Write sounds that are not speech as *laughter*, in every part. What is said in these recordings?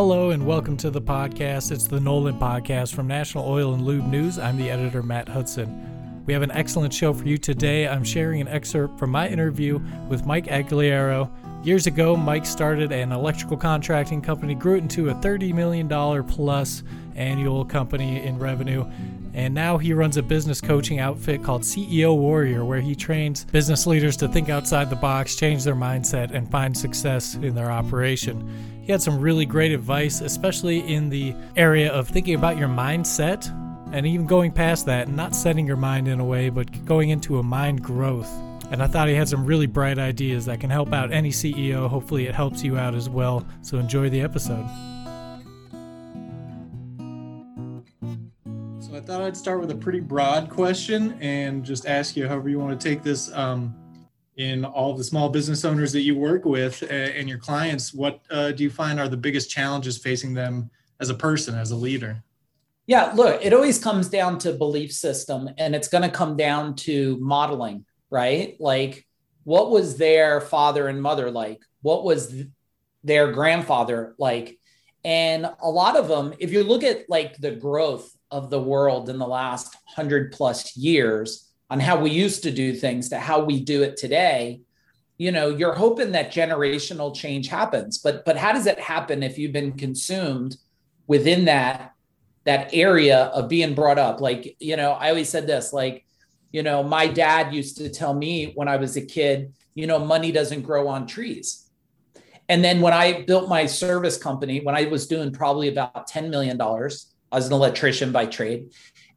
Hello and welcome to the podcast. It's the Nolan Podcast from National Oil and Lube News. I'm the editor, Matt Hudson. We have an excellent show for you today. I'm sharing an excerpt from my interview with Mike Agugliaro. Years ago, Mike started an electrical contracting company, grew it into a $30 million plus annual company in revenue. And now he runs a business coaching outfit called CEO Warrior, where he trains business leaders to think outside the box, change their mindset, and find success in their operation. He had some really great advice, especially in the area of thinking about your mindset and even going past that, not setting your mind in a way, but going into a mind growth. And I thought he had some really bright ideas that can help out any CEO. Hopefully, it helps you out as well. So, enjoy the episode. Thought I'd start with a pretty broad question and just ask you, however, you want to take this. Um, in all the small business owners that you work with uh, and your clients, what uh, do you find are the biggest challenges facing them as a person, as a leader? Yeah, look, it always comes down to belief system and it's going to come down to modeling, right? Like, what was their father and mother like? What was their grandfather like? And a lot of them, if you look at like the growth of the world in the last hundred plus years, on how we used to do things to how we do it today you know you're hoping that generational change happens. But but how does it happen if you've been consumed within that that area of being brought up? Like you know i always said this like you know my dad used to tell me when i was a kid you know money doesn't grow on trees and then when i built my service company when i was doing probably about 10 million dollars i was an electrician by trade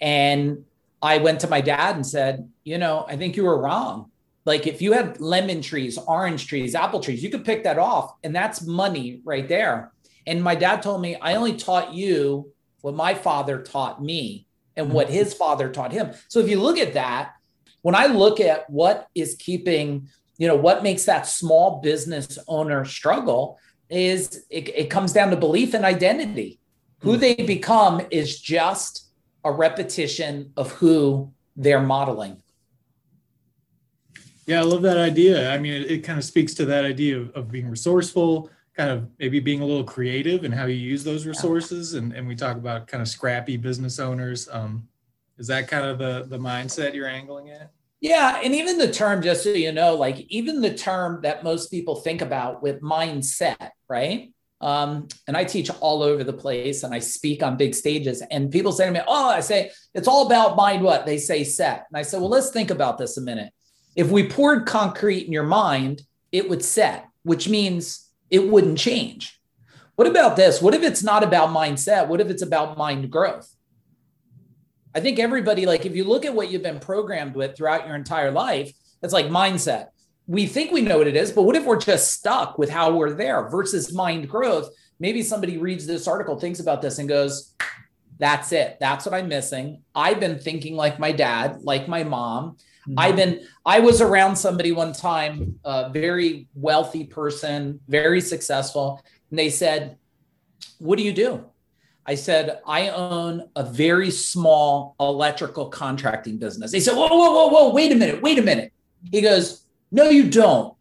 and I went to my dad and said, you know, I think you were wrong. Like if you had lemon trees, orange trees, apple trees, you could pick that off and that's money right there. And my dad told me, I only taught you what my father taught me and mm-hmm. what his father taught him. So if you look at that, when I look at what is keeping, you know, what makes that small business owner struggle is it, it comes down to belief and identity. Who hmm. they become is just a repetition of who they're modeling. Yeah, I love that idea. I mean, it, it kind of speaks to that idea of, of, being resourceful, kind of maybe being a little creative and how you use those resources. And, and we talk about kind of scrappy business owners. Um, is that kind of the, the mindset you're angling at? Yeah. And even the term, just so you know, like even the term that most people think about with mindset, right? Um, and I teach all over the place and I speak on big stages. And people say to me, Oh, I say, it's all about mind what? They say set. And I said, Well, let's think about this a minute. If we poured concrete in your mind, it would set, which means it wouldn't change. What about this? What if it's not about mindset? What if it's about mind growth? I think everybody, like, if you look at what you've been programmed with throughout your entire life, it's like mindset we think we know what it is, but what if we're just stuck with how we're there versus mind growth? Maybe somebody reads this article, thinks about this, and goes, That's it. That's what I'm missing. I've been thinking like my dad, like my mom. Mm-hmm. I've been, I was around somebody one time, a very wealthy person, very successful. And they said, What do you do? I said, I own a very small electrical contracting business. They said, Whoa, whoa, whoa, whoa, wait a minute, wait a minute. He goes, no, you don't.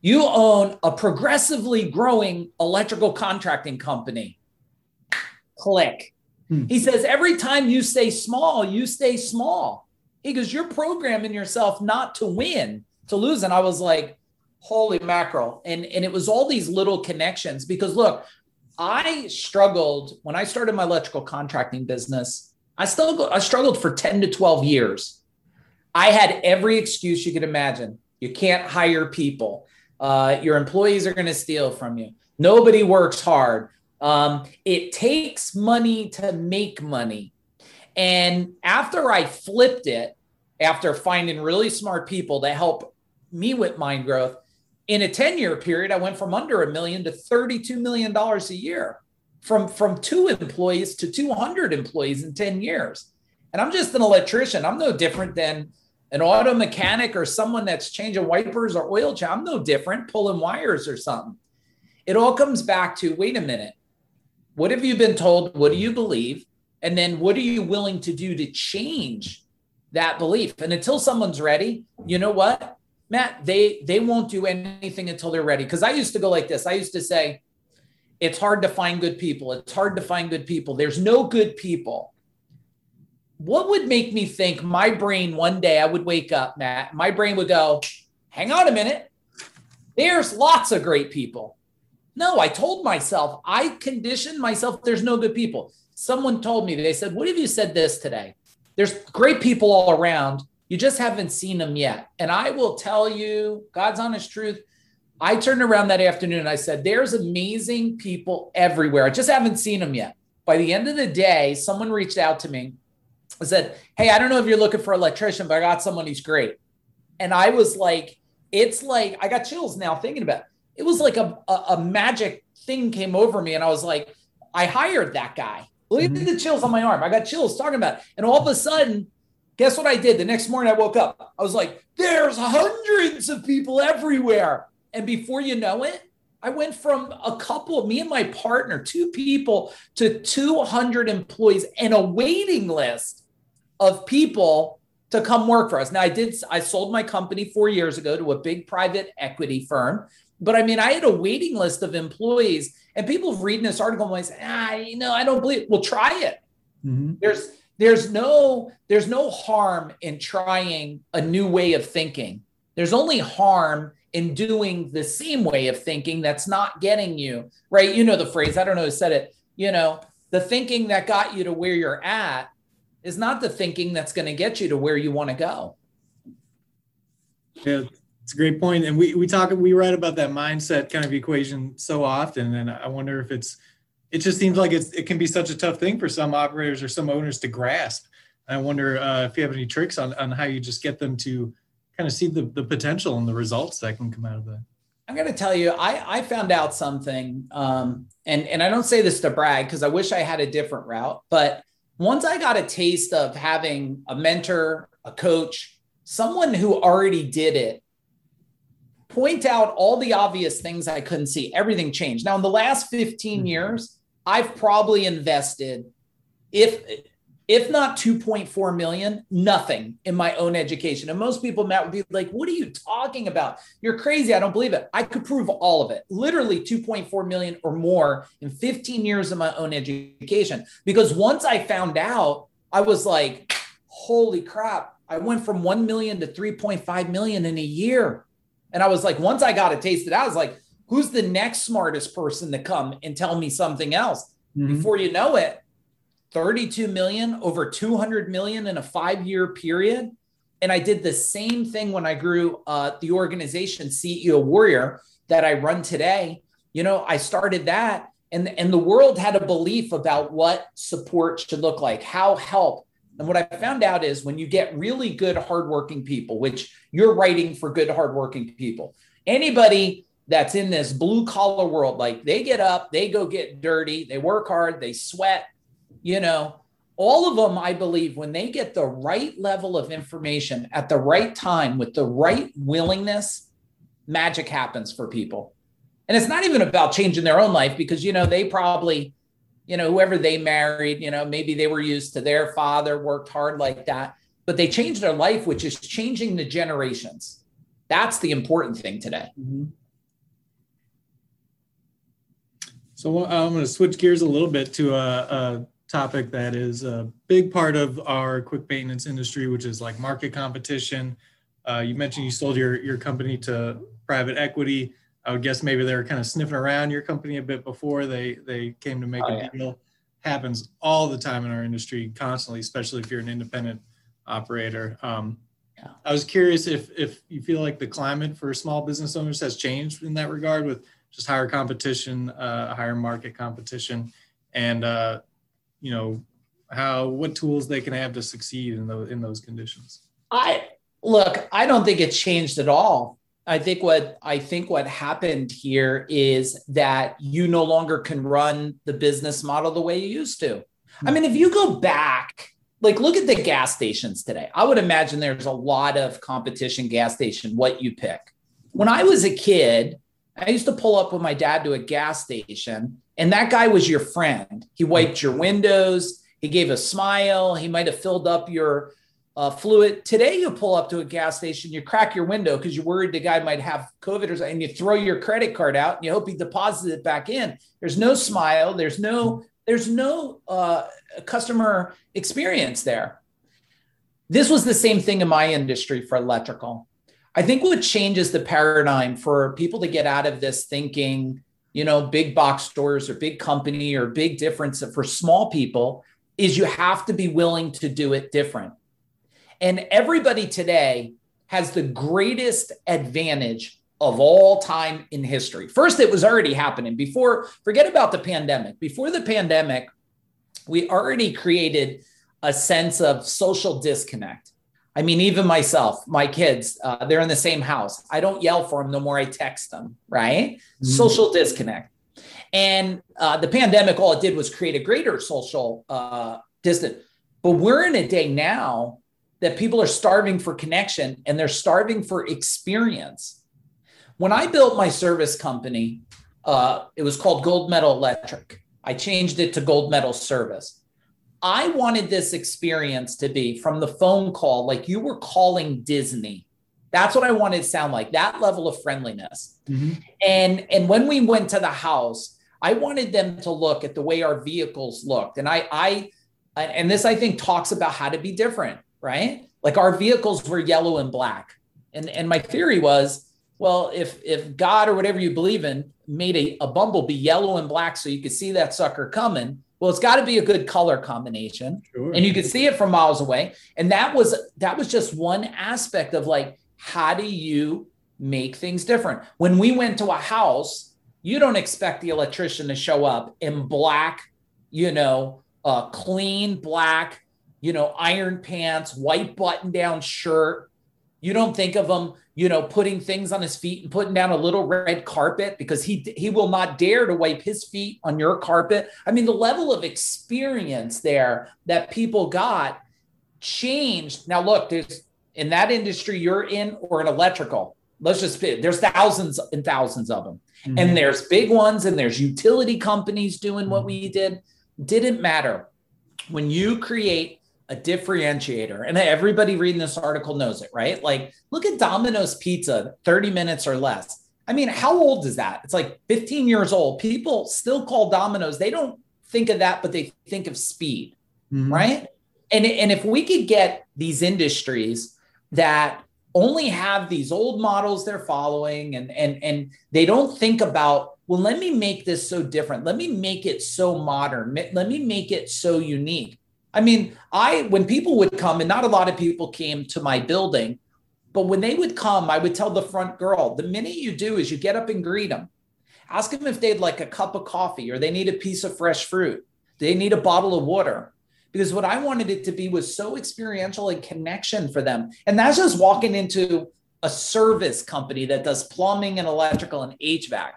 You own a progressively growing electrical contracting company. Click. Hmm. He says, every time you stay small, you stay small. He goes, you're programming yourself not to win, to lose. And I was like, holy mackerel. And, and it was all these little connections because look, I struggled when I started my electrical contracting business. I still I struggled for 10 to 12 years. I had every excuse you could imagine. You can't hire people. Uh, your employees are going to steal from you. Nobody works hard. Um, it takes money to make money. And after I flipped it, after finding really smart people to help me with mind growth, in a 10 year period, I went from under a million to $32 million a year, from, from two employees to 200 employees in 10 years. And I'm just an electrician. I'm no different than an auto mechanic or someone that's changing wipers or oil I'm no different, pulling wires or something. It all comes back to wait a minute. What have you been told? What do you believe? And then what are you willing to do to change that belief? And until someone's ready, you know what, Matt, they they won't do anything until they're ready. Because I used to go like this. I used to say, it's hard to find good people. It's hard to find good people. There's no good people. What would make me think my brain one day I would wake up, Matt, my brain would go, hang on a minute. There's lots of great people. No, I told myself, I conditioned myself, there's no good people. Someone told me, they said, What have you said this today? There's great people all around. You just haven't seen them yet. And I will tell you, God's honest truth, I turned around that afternoon and I said, There's amazing people everywhere. I just haven't seen them yet. By the end of the day, someone reached out to me and said, Hey, I don't know if you're looking for an electrician, but I got someone who's great. And I was like, It's like, I got chills now thinking about it. It was like a, a, a magic thing came over me. And I was like, I hired that guy. Look at mm-hmm. the chills on my arm. I got chills talking about it. And all of a sudden, guess what I did? The next morning I woke up. I was like, there's hundreds of people everywhere. And before you know it, I went from a couple, me and my partner, two people, to 200 employees and a waiting list of people to come work for us. Now, I did, I sold my company four years ago to a big private equity firm. But I mean, I had a waiting list of employees, and people reading this article and say, ah, you know, I don't believe. Well, try it. Mm-hmm. There's there's no there's no harm in trying a new way of thinking. There's only harm in doing the same way of thinking that's not getting you right. You know the phrase, I don't know who said it, you know, the thinking that got you to where you're at is not the thinking that's going to get you to where you want to go. Yeah, it's a great point. And we, we talk, we write about that mindset kind of equation so often. And I wonder if it's, it just seems like it's, it can be such a tough thing for some operators or some owners to grasp. I wonder uh, if you have any tricks on, on how you just get them to kind of see the, the potential and the results that can come out of that. I'm going to tell you, I, I found out something, um, and, and I don't say this to brag because I wish I had a different route. But once I got a taste of having a mentor, a coach, someone who already did it, point out all the obvious things I couldn't see, everything changed. Now, in the last 15 mm-hmm. years, I've probably invested, if if not 2.4 million, nothing in my own education. And most people, Matt, would be like, What are you talking about? You're crazy. I don't believe it. I could prove all of it, literally 2.4 million or more in 15 years of my own education. Because once I found out, I was like, Holy crap. I went from 1 million to 3.5 million in a year. And I was like, once I got a taste of that, I was like, Who's the next smartest person to come and tell me something else? Mm-hmm. Before you know it, 32 million, over 200 million in a five year period. And I did the same thing when I grew uh, the organization CEO Warrior that I run today. You know, I started that, and, and the world had a belief about what support should look like, how help. And what I found out is when you get really good, hardworking people, which you're writing for good, hardworking people, anybody that's in this blue collar world, like they get up, they go get dirty, they work hard, they sweat, you know, all of them, I believe, when they get the right level of information at the right time with the right willingness, magic happens for people. And it's not even about changing their own life because, you know, they probably, you know, whoever they married, you know, maybe they were used to their father worked hard like that, but they changed their life, which is changing the generations. That's the important thing today. Mm-hmm. So I'm going to switch gears a little bit to a, a topic that is a big part of our quick maintenance industry, which is like market competition. Uh, you mentioned you sold your, your company to private equity. I would guess maybe they were kind of sniffing around your company a bit before they, they came to make oh, a yeah. deal. Happens all the time in our industry, constantly, especially if you're an independent operator. Um, yeah. I was curious if if you feel like the climate for small business owners has changed in that regard, with just higher competition, uh, higher market competition, and uh, you know how what tools they can have to succeed in those in those conditions. I look i don't think it changed at all. I think what i think what happened here is that you no longer can run the business model the way you used to. I mean if you go back like look at the gas stations today. I would imagine there's a lot of competition gas station what you pick. When i was a kid i used to pull up with my dad to a gas station and that guy was your friend. He wiped your windows. He gave a smile. He might have filled up your uh, fluid. Today, you pull up to a gas station, you crack your window because you're worried the guy might have COVID or something, and you throw your credit card out and you hope he deposits it back in. There's no smile. There's no there's no uh, customer experience there. This was the same thing in my industry for electrical. I think what changes the paradigm for people to get out of this thinking, you know, big box stores or big company or big difference for small people is you have to be willing to do it different. And everybody today has the greatest advantage of all time in history. First, it was already happening before, forget about the pandemic. Before the pandemic, we already created a sense of social disconnect. I mean, even myself, my kids, uh, they're in the same house. I don't yell for them no more I text them, right? Mm-hmm. Social disconnect. And uh, the pandemic, all it did was create a greater social uh, distance. But we're in a day now that people are starving for connection and they're starving for experience. When I built my service company, uh, it was called Gold Medal Electric. I changed it to Gold Medal Service. I wanted this experience to be from the phone call, like you were calling Disney. That's what I wanted to sound like, that level of friendliness. Mm-hmm. And, and when we went to the house, I wanted them to look at the way our vehicles looked. And I, I, and this I think talks about how to be different right? Like our vehicles were yellow and black. And and my theory was, well, if if God or whatever you believe in made a, a bumblebee yellow and black so you could see that sucker coming, well, it's got to be a good color combination. Sure. And you could see it from miles away. And that was that was just one aspect of like, how do you make things different? When we went to a house, you don't expect the electrician to show up in black, you know, uh, clean black you know, iron pants, white button down shirt. You don't think of him, you know, putting things on his feet and putting down a little red carpet because he he will not dare to wipe his feet on your carpet. I mean, the level of experience there that people got changed. Now, look, there's in that industry you're in or in electrical. Let's just there's thousands and thousands of them. Mm-hmm. And there's big ones and there's utility companies doing what we did. Didn't matter. When you create a differentiator. And everybody reading this article knows it, right? Like, look at Domino's Pizza, 30 minutes or less. I mean, how old is that? It's like 15 years old. People still call Domino's. They don't think of that, but they think of speed, mm-hmm. right? And, and if we could get these industries that only have these old models they're following and and and they don't think about well let me make this so different let me make it so modern let me make it so unique I mean, I when people would come, and not a lot of people came to my building, but when they would come, I would tell the front girl, the minute you do is you get up and greet them. Ask them if they'd like a cup of coffee or they need a piece of fresh fruit. They need a bottle of water. Because what I wanted it to be was so experiential and connection for them. And that's just walking into a service company that does plumbing and electrical and HVAC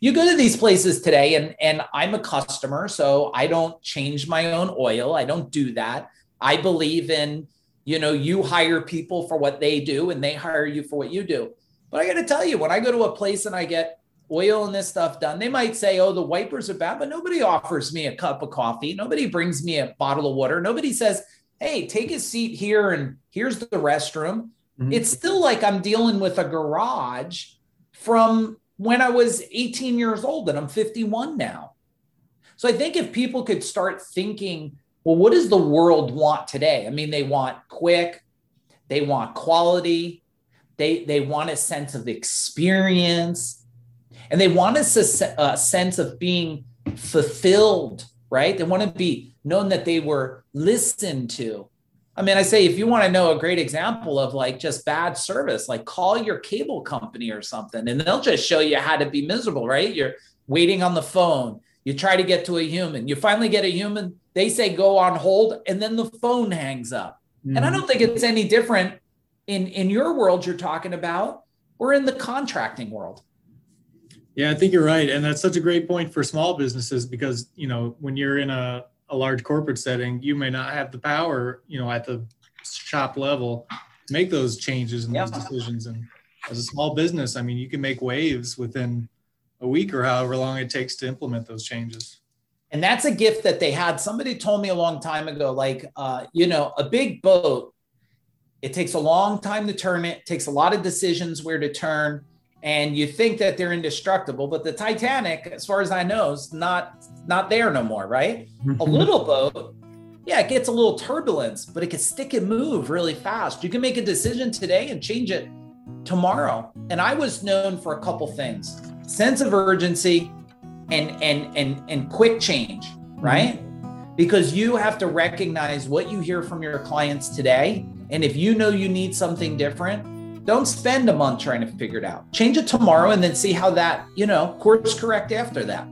you go to these places today and and i'm a customer so i don't change my own oil. I don't do that. I believe in you know you hire people for what they do and they hire you for what you do. But i got to tell you when i go to a place and i get oil and this stuff done they might say oh the wipers are bad but nobody offers me a cup of coffee. Nobody brings me a bottle of water. Nobody says hey take a seat here and here's the restroom. Mm-hmm. it's still like i'm dealing with a garage from when I was 18 years old and I'm 51 now. So I think if people could start thinking, well, what does the world want today? I mean, they want quick, they want quality, they, they want a sense of experience, and they want a, a sense of being fulfilled, right? They want to be known that they were listened to. I mean, I say if you want to know a great example of like just bad service, like call your cable company or something, and they'll just show you how to be miserable, right? You're waiting on the phone, you try to get to a human, you finally get a human, they say go on hold, and then the phone hangs up. Mm-hmm. And I don't think it's any different in in your world you're talking about or in the contracting world. Yeah, I think you're right. And that's such a great point for small businesses because, you know, when you're in a a large corporate setting, you may not have the power, you know, at the shop level to make those changes and those decisions. And as a small business, I mean, you can make waves within a week or however long it takes to implement those changes. And that's a gift that they had. Somebody told me a long time ago, like, uh, you know, a big boat It takes a long time to turn it, takes a lot of decisions where to turn. And you think that they're indestructible, but the Titanic, as far as I know, is not not there no more, right? a *laughs* little boat, yeah, it gets a little turbulence, but it can stick and move really fast. You can make a decision today and change it tomorrow. And I was known for a couple things: sense of urgency and and and and quick change, right? Mm-hmm. Because you have to recognize what you hear from your clients today and if you know you need something different, don't spend a month trying to figure it out. Change it tomorrow and then see how that, you know, course correct after that.